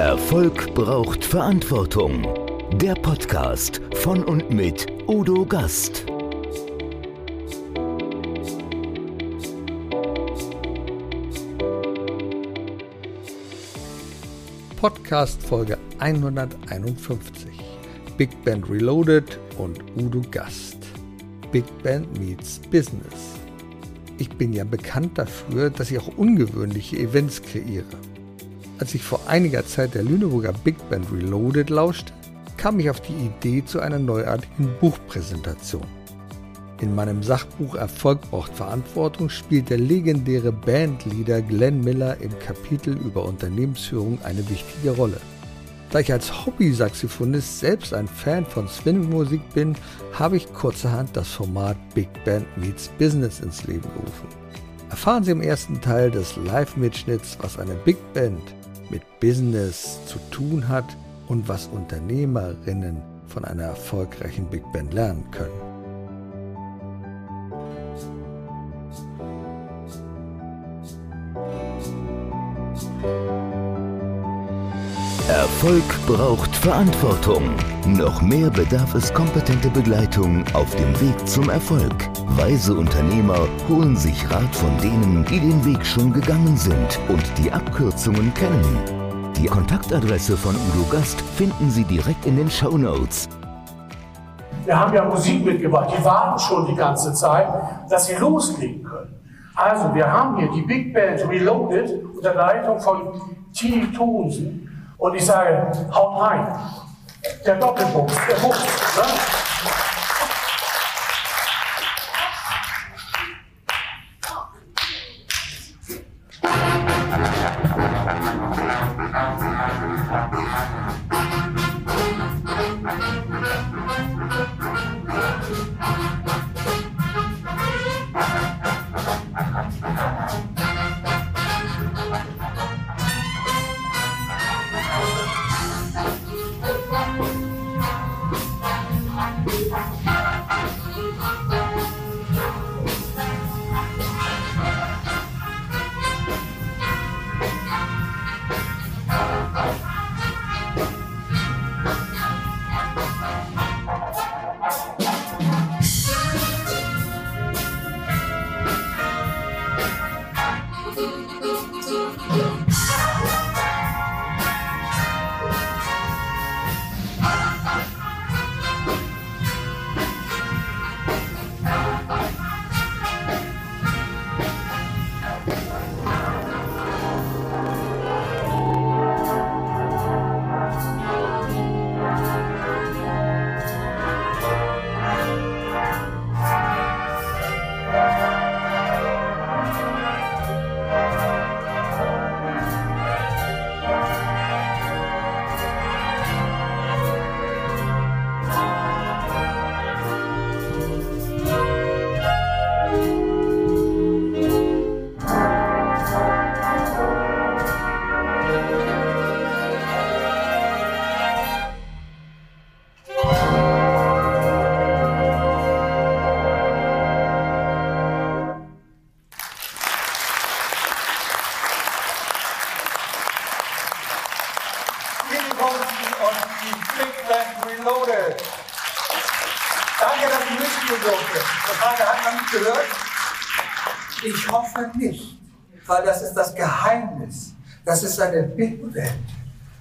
Erfolg braucht Verantwortung. Der Podcast von und mit Udo Gast. Podcast Folge 151. Big Band Reloaded und Udo Gast. Big Band meets Business. Ich bin ja bekannt dafür, dass ich auch ungewöhnliche Events kreiere. Als ich vor einiger Zeit der Lüneburger Big Band Reloaded lauschte, kam ich auf die Idee zu einer neuartigen Buchpräsentation. In meinem Sachbuch Erfolg braucht Verantwortung spielt der legendäre Bandleader Glenn Miller im Kapitel über Unternehmensführung eine wichtige Rolle. Da ich als Hobby-Saxophonist selbst ein Fan von Swing-Musik bin, habe ich kurzerhand das Format Big Band Meets Business ins Leben gerufen. Erfahren Sie im ersten Teil des Live-Mitschnitts, was eine Big Band mit Business zu tun hat und was Unternehmerinnen von einer erfolgreichen Big Band lernen können. Erfolg braucht Verantwortung. Noch mehr bedarf es kompetente Begleitung auf dem Weg zum Erfolg. Weise Unternehmer holen sich Rat von denen, die den Weg schon gegangen sind und die Abkürzungen kennen. Die Kontaktadresse von Udo Gast finden Sie direkt in den Show Notes. Wir haben ja Musik mitgebracht, die warten schon die ganze Zeit, dass sie loslegen können. Also, wir haben hier die Big Band Reloaded unter Leitung von T. Thunsen. Und ich sage, haut rein. Der Doppelpunkt, der Buchs. Ne? Ich hoffe nicht, weil das ist das Geheimnis. Das ist eine Big Band.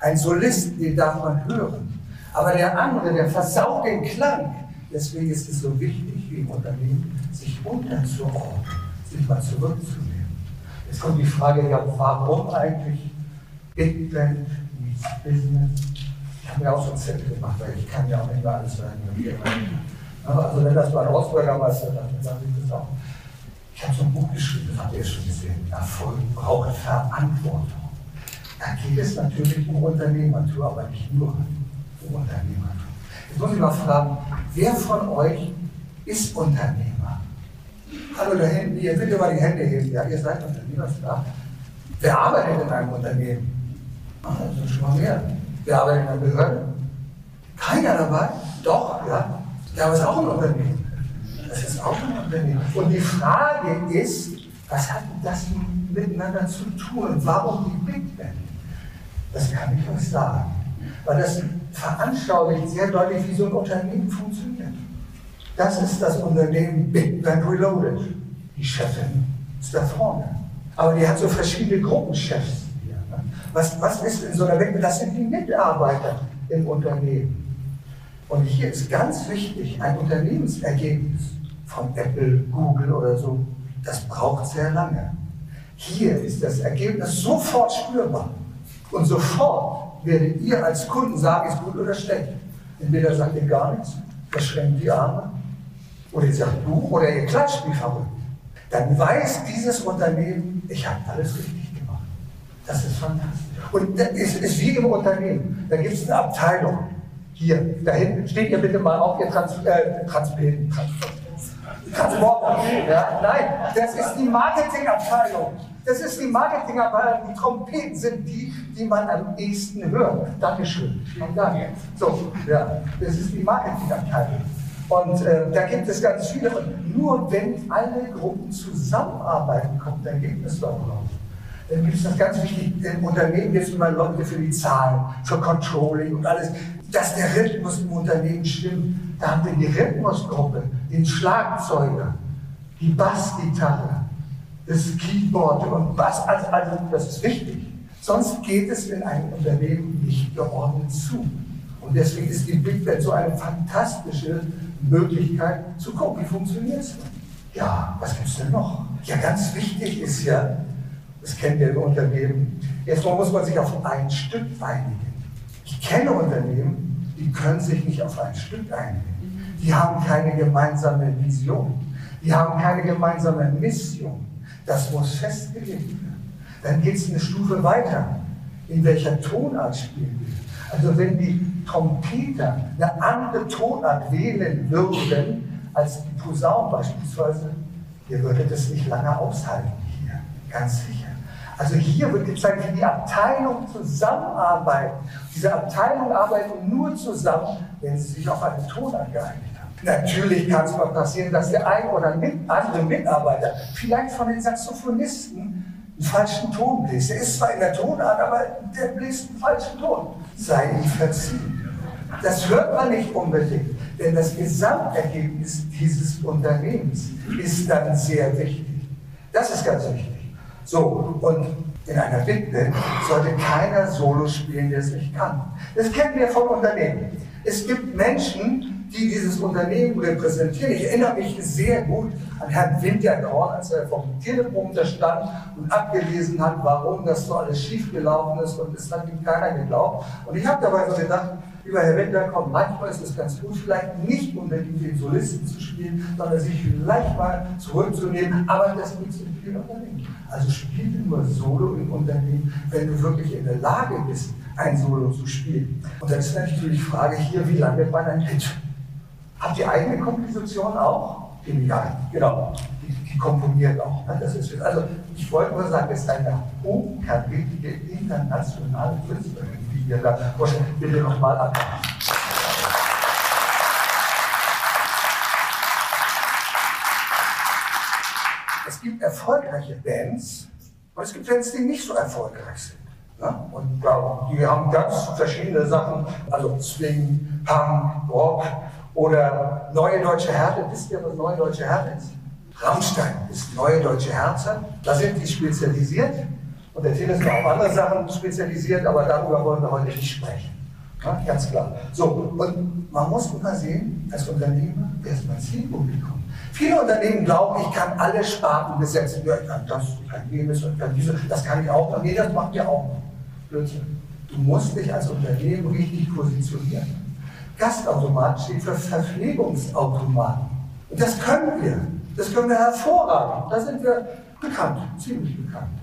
Ein Solisten, den darf man hören. Aber der andere, der versaut den Klang. Deswegen ist es so wichtig, wie im Unternehmen, sich unterzuordnen, sich mal zurückzunehmen. Jetzt kommt die Frage, ja, warum eigentlich Big Band meets Business? Ich habe mir auch so einen Zettel gemacht, weil ich kann ja auch nicht mehr alles sagen. Also wenn das mal Hausbürgermeister sagt, dann sage ich das auch. Ich habe so ein Buch geschrieben, das habt ihr schon gesehen. Erfolg braucht Verantwortung. Da geht es natürlich um Unternehmertum, aber nicht nur um Unternehmertum. Jetzt muss ich mal fragen, wer von euch ist Unternehmer? Hallo da hinten, ihr bitte mal die Hände heben. Ja, ihr seid Unternehmer, klar. Wer arbeitet in einem Unternehmen? Ah, das sind schon mal mehr. Wer arbeitet in einer Behörde? Keiner dabei? Doch, ja. Aber ist auch ein Unternehmen. Das ist auch ein Unternehmen. Und die Frage ist, was hat das miteinander zu tun warum die Big Band? Das kann ich euch sagen. Weil das veranschaulicht sehr deutlich, wie so ein Unternehmen funktioniert. Das ist das Unternehmen Big Band Reloaded. Die Chefin ist da vorne. Aber die hat so verschiedene Gruppenchefs. Ne? was, was ist in so einer Welt? Das sind die Mitarbeiter im Unternehmen. Und hier ist ganz wichtig, ein Unternehmensergebnis von Apple, Google oder so, das braucht sehr lange. Hier ist das Ergebnis sofort spürbar. Und sofort werdet ihr als Kunden sagen, ist gut oder schlecht. Entweder sagt ihr gar nichts, verschränkt die Arme, oder ihr sagt du, oder ihr klatscht wie verrückt. Dann weiß dieses Unternehmen, ich habe alles richtig gemacht. Das ist fantastisch. Und das ist, ist wie im Unternehmen. Da gibt es eine Abteilung. Hier, da hinten, steht ihr bitte mal auf, ihr Trans, äh, Transplanten, Transporter. Ja, nein, das ist die Marketingabteilung. Das ist die Marketingabteilung. Die Trompeten sind die, die man am ehesten hört. Dankeschön. Vielen Dank. So, ja, das ist die Marketingabteilung. Und äh, da gibt es ganz viele. Nur wenn alle Gruppen zusammenarbeiten, kommt ein Ergebnis raus. Dann gibt es das ganz wichtig, im Unternehmen gibt es immer Leute für die Zahlen, für Controlling und alles, dass der Rhythmus im Unternehmen stimmt. Da haben wir die Rhythmusgruppe, den Schlagzeuger, die Bassgitarre, das Keyboard und Bass, also, also das ist wichtig. Sonst geht es in einem Unternehmen nicht geordnet zu. Und deswegen ist die Big Band so eine fantastische Möglichkeit zu gucken, wie funktioniert es. Ja, was gibt es denn noch? Ja, ganz wichtig ist ja, das kennt ihr im Unternehmen, erstmal muss man sich auf ein Stück einigen. Ich kenne Unternehmen, die können sich nicht auf ein Stück einigen. Die haben keine gemeinsame Vision. Die haben keine gemeinsame Mission. Das muss festgelegt werden. Dann geht es eine Stufe weiter. In welcher Tonart spielen wir? Also wenn die Trompeter eine andere Tonart wählen würden als die Posaunen beispielsweise, ihr würdet es nicht lange aushalten hier, ganz sicher. Also hier wird gezeigt, wie die Abteilungen zusammenarbeiten. Diese Abteilungen arbeiten nur zusammen, wenn sie sich auf eine Tonart geeinigt. Natürlich kann es mal passieren, dass der ein oder andere Mitarbeiter vielleicht von den Saxophonisten einen falschen Ton bläst. Er ist zwar in der Tonart, aber der bläst einen falschen Ton. Sei ihm verziehen. Das hört man nicht unbedingt, denn das Gesamtergebnis dieses Unternehmens ist dann sehr wichtig. Das ist ganz wichtig. So, und in einer Big sollte keiner Solo spielen, der es nicht kann. Das kennen wir von Unternehmen. Es gibt Menschen, die dieses Unternehmen repräsentieren. Ich erinnere mich sehr gut an Herrn Winterkorn, als er vom Teleprompter stand und abgelesen hat, warum das so alles schiefgelaufen ist und es hat ihm keiner geglaubt. Und ich habe dabei so gedacht, lieber Herr Winterkorn, manchmal ist es ganz gut, vielleicht nicht unbedingt den Solisten zu spielen, sondern sich vielleicht mal zurückzunehmen. Aber das es in vielen Unternehmen. Also spiele nur Solo im Unternehmen, wenn du wirklich in der Lage bist, ein Solo zu spielen. Und dann ist natürlich die Frage hier, wie lange man ein Hit? Habt ihr eigene Kompositionen auch? Ja, genau. Die, die komponiert auch. Ne? Das ist, also ich wollte nur sagen, es ist eine hochkarätige internationale Künstlerin, die wir da vorstellen. Bitte nochmal an. Es gibt erfolgreiche Bands und es gibt Bands, die nicht so erfolgreich sind. Ne? Und ja, die haben ganz verschiedene Sachen, also Swing, Punk, Rock, oder Neue Deutsche Härte, wisst ihr, was Neue Deutsche Härte ist? Rammstein ist Neue Deutsche Härte. Da sind die spezialisiert. Und der Till ist noch auf andere Sachen spezialisiert, aber darüber wollen wir heute nicht sprechen. Ja, ganz klar. So, und man muss immer sehen, als Unternehmer, wer ist mein Zielpublikum? Viele Unternehmen glauben, ich kann alle Sparten besetzen. Ja, ich kann das, ich kann jenes, ich kann dieses, das kann ich auch. Nee, das macht ihr auch. Blödsinn. Du musst dich als Unternehmen richtig positionieren. Gastautomat steht für Verpflegungsautomaten. Und das können wir. Das können wir hervorragend. Da sind wir bekannt, ziemlich bekannt.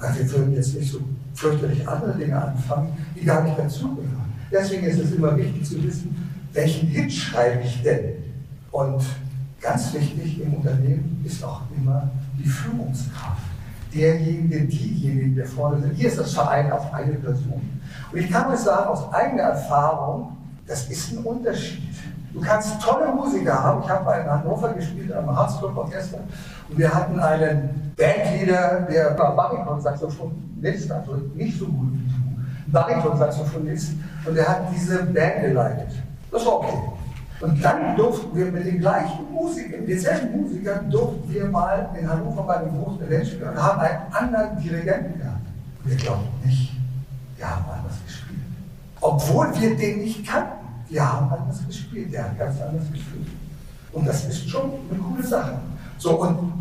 Aber wir würden jetzt nicht so fürchterlich andere Dinge anfangen, die gar nicht dazugehören. Deswegen ist es immer wichtig zu wissen, welchen Hit schreibe ich denn? Und ganz wichtig im Unternehmen ist auch immer die Führungskraft. Derjenige, diejenigen, der vorne sind. Hier ist das Verein auf eine Person. Und ich kann euch sagen, aus eigener Erfahrung, das ist ein Unterschied. Du kannst tolle Musiker haben. Ich habe in Hannover gespielt, am Harzclub-Orchester. Und wir hatten einen Bandleader, der war Bariton-Saxophonist, also nicht so gut wie du. Bariton-Saxophonist, und er hat diese Band geleitet. Das war okay. Und dann durften wir mit den gleichen Musikern, denselben Musikern, durften wir mal in Hannover bei dem großen Event spielen und haben einen anderen Dirigenten gehabt. Wir glauben nicht, wir haben anders gespielt. Obwohl wir den nicht kannten, wir haben anders gespielt, der hat ganz anders gespielt. Und das ist schon eine coole Sache. So, und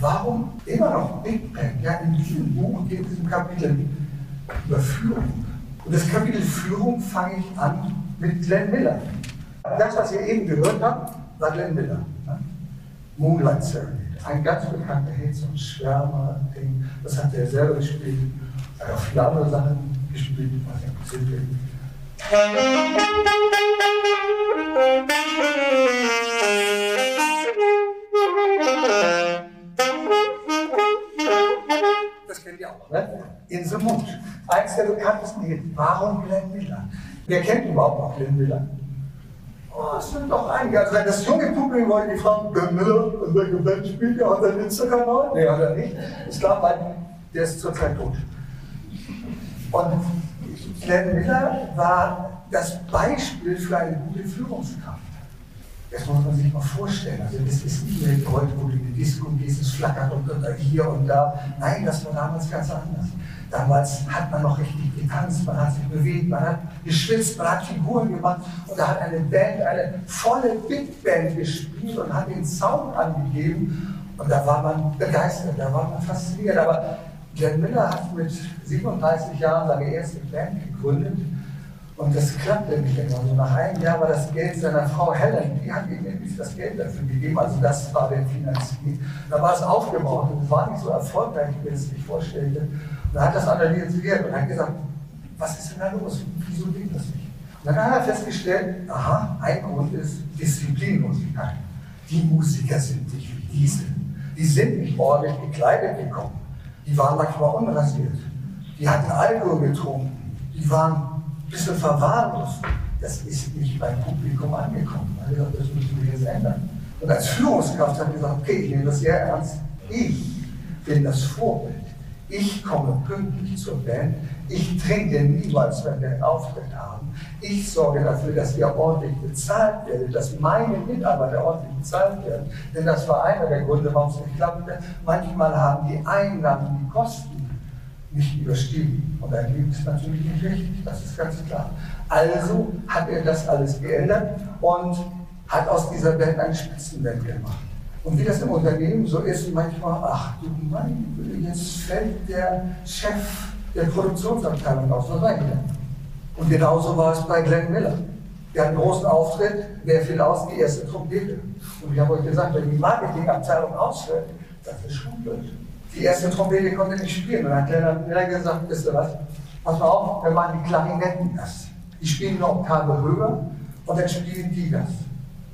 warum immer noch Big Bang? Ja, in diesem Buch, in diesem Kapitel über Führung. Und das Kapitel Führung fange ich an mit Glenn Miller. Das, was ihr eben gehört habt, war Glenn Miller. Ne? Moonlight Serenade. Ein ganz bekannter Hit, so ein Schwärmer-Ding. Das hat er selber gespielt. Er hat auch viele andere Sachen gespielt, was er erzählt Das kennt ihr auch, ne? In the Mood. Eins der bekanntesten Hits. Warum Glenn Miller? Wer kennt überhaupt noch Glenn Miller? Oh, es sind doch einige. Also wenn das junge Publikum wollte, die fragen, Glenn Miller, in welcher Band spielt der? Hat er einen Instagram-Kanal? Nee, hat er nicht. Ist klar, weil der ist zurzeit tot. Und Glenn Miller war das Beispiel für eine gute Führungskraft. Das muss man sich mal vorstellen. Also das ist nicht mehr heute, wo du in die Disco gehst, es flackert und, und hier und da. Nein, das war damals ganz anders. Damals hat man noch richtig getanzt, man hat sich bewegt, man hat geschwitzt, man hat Figuren gemacht und da hat eine Band, eine volle Big Band gespielt und hat den Sound angegeben und da war man begeistert, da war man fasziniert. Aber Glenn Miller hat mit 37 Jahren seine erste Band gegründet und das klappte nicht immer. So nach einem Jahr war das Geld seiner Frau Helen, die hat ihm irgendwie das Geld dafür gegeben, also das war der Finanzier. Da war es aufgebaut und war nicht so erfolgreich, wie er es sich vorstellte. Und er hat das analysiert und hat gesagt, was ist denn da los? Wieso geht das nicht? Und dann hat er festgestellt, aha, ein Grund ist Disziplinlosigkeit. Die Musiker sind nicht wie diese. Die sind nicht ordentlich gekleidet gekommen. Die waren manchmal unrasiert. Die hatten Alkohol getrunken. Die waren ein bisschen verwahrlost. Das ist nicht beim Publikum angekommen. Gesagt, das müssen wir jetzt ändern. Und als Führungskraft hat er gesagt, okay, ich nehme das sehr ernst. Ich bin das Vorbild. Ich komme pünktlich zur Band. Ich trinke niemals, wenn wir einen Auftritt haben. Ich sorge dafür, dass wir ordentlich bezahlt werden, dass meine Mitarbeiter ordentlich bezahlt werden. Denn das war einer der Gründe, warum es nicht klappte. Manchmal haben die Einnahmen die Kosten nicht überstiegen. Und dann ging es natürlich nicht richtig, das ist ganz klar. Also hat er das alles geändert und hat aus dieser Band eine Spitzenband gemacht. Und wie das im Unternehmen so ist, manchmal, ach du mein, jetzt fällt der Chef der Produktionsabteilung aus, was rein Und genauso war es bei Glenn Miller. Der hat einen großen Auftritt, wer fiel aus? Die erste Trompete. Und ich habe euch gesagt, wenn die Marketingabteilung ausfällt, das ist schon blöd. Die erste Trompete konnte nicht spielen. Und dann hat Glenn Miller gesagt, wisst ihr was? Pass mal auf, wir machen die Klarinetten das. Die spielen eine Oktave höher und dann spielen die das.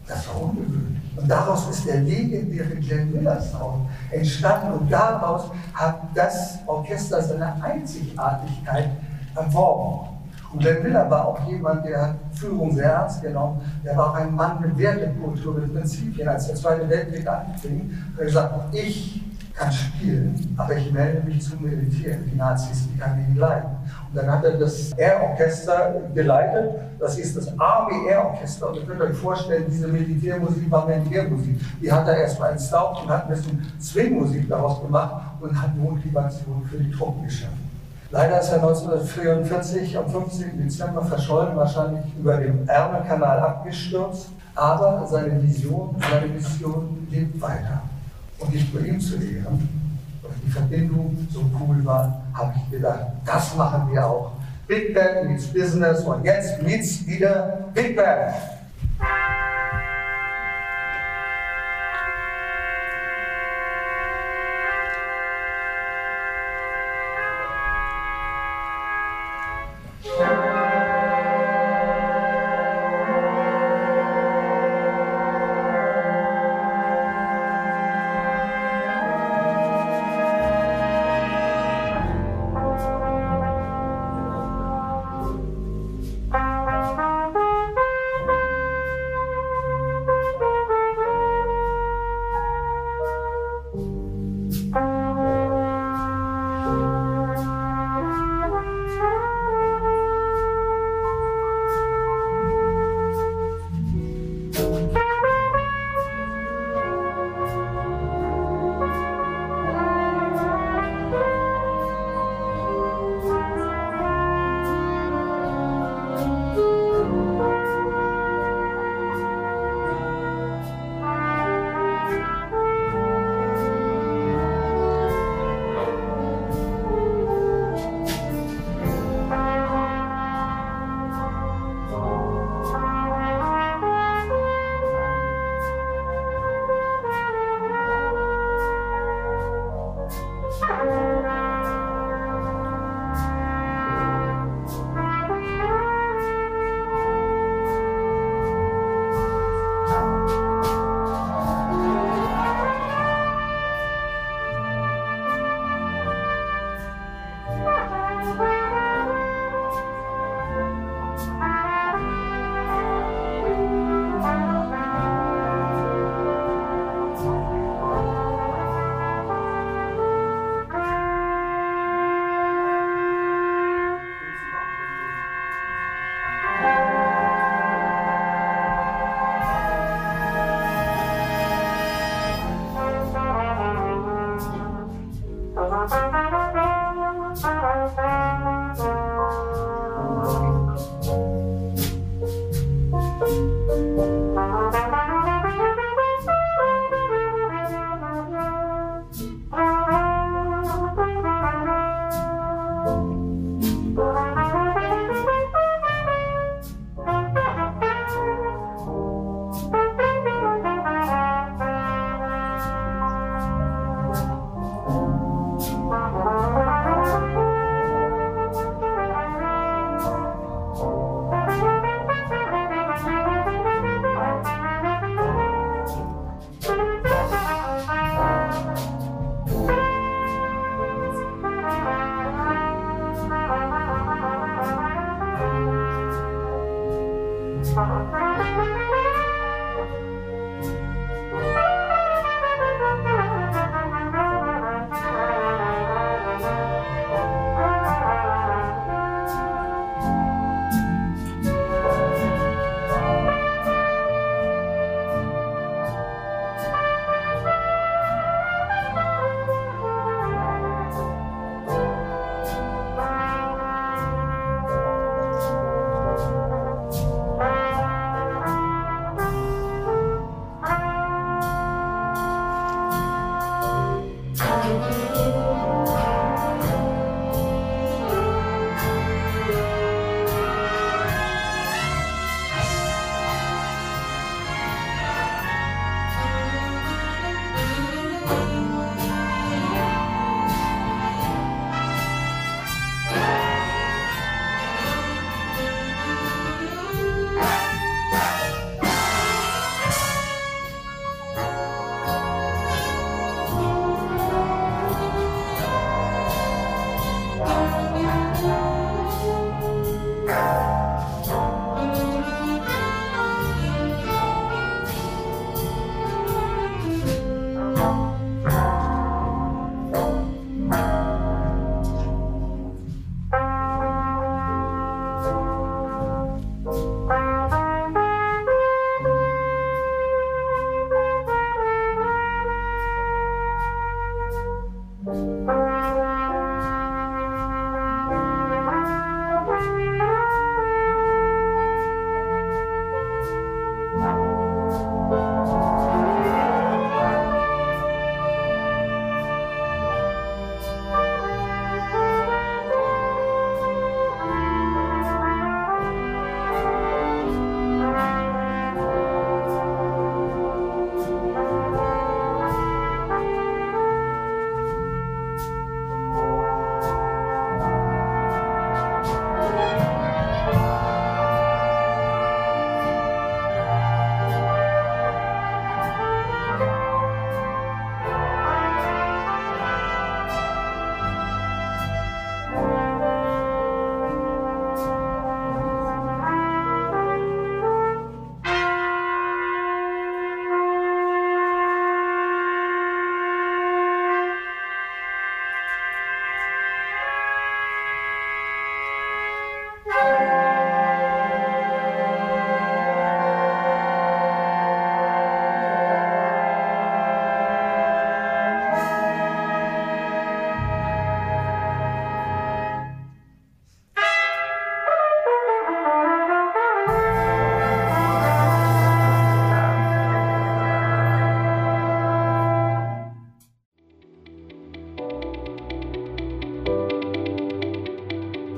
Das war ungewöhnlich. Und daraus ist der legendäre Glenn Miller Sound entstanden und daraus hat das Orchester seine Einzigartigkeit erworben. Und Glenn Miller war auch jemand, der Führung sehr ernst genommen. Der war auch ein Mann mit Wertekultur, mit Prinzipien. Als der Zweite Weltkrieg anfing, hat er gesagt, ich kann spielen, aber ich melde mich zum Militär. Die Nazis, die kann ich nicht leiden. Und dann hat er das Air Orchester geleitet. Das ist das Army Air Orchester. Und ihr könnt euch vorstellen, diese Militärmusik war Militärmusik. Die hat er erstmal entstaubt und hat ein bisschen Swingmusik daraus gemacht und hat Motivation für die Truppen geschaffen. Leider ist er 1944 am 15. Dezember verschollen, wahrscheinlich über dem Ärmelkanal abgestürzt. Aber seine Vision, seine Mission lebt weiter. Und nicht nur ihm zu ehren, weil die Verbindung so cool war, habe ich gedacht, das machen wir auch. Big Band meets Business und jetzt meets wieder Big Band.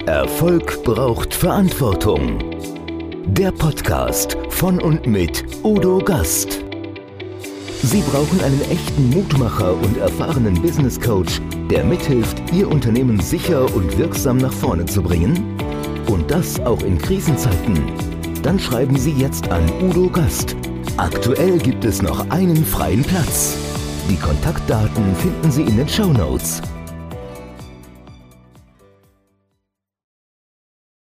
Erfolg braucht Verantwortung. Der Podcast von und mit Udo Gast. Sie brauchen einen echten Mutmacher und erfahrenen Business Coach, der mithilft, Ihr Unternehmen sicher und wirksam nach vorne zu bringen? Und das auch in Krisenzeiten? Dann schreiben Sie jetzt an Udo Gast. Aktuell gibt es noch einen freien Platz. Die Kontaktdaten finden Sie in den Show Notes.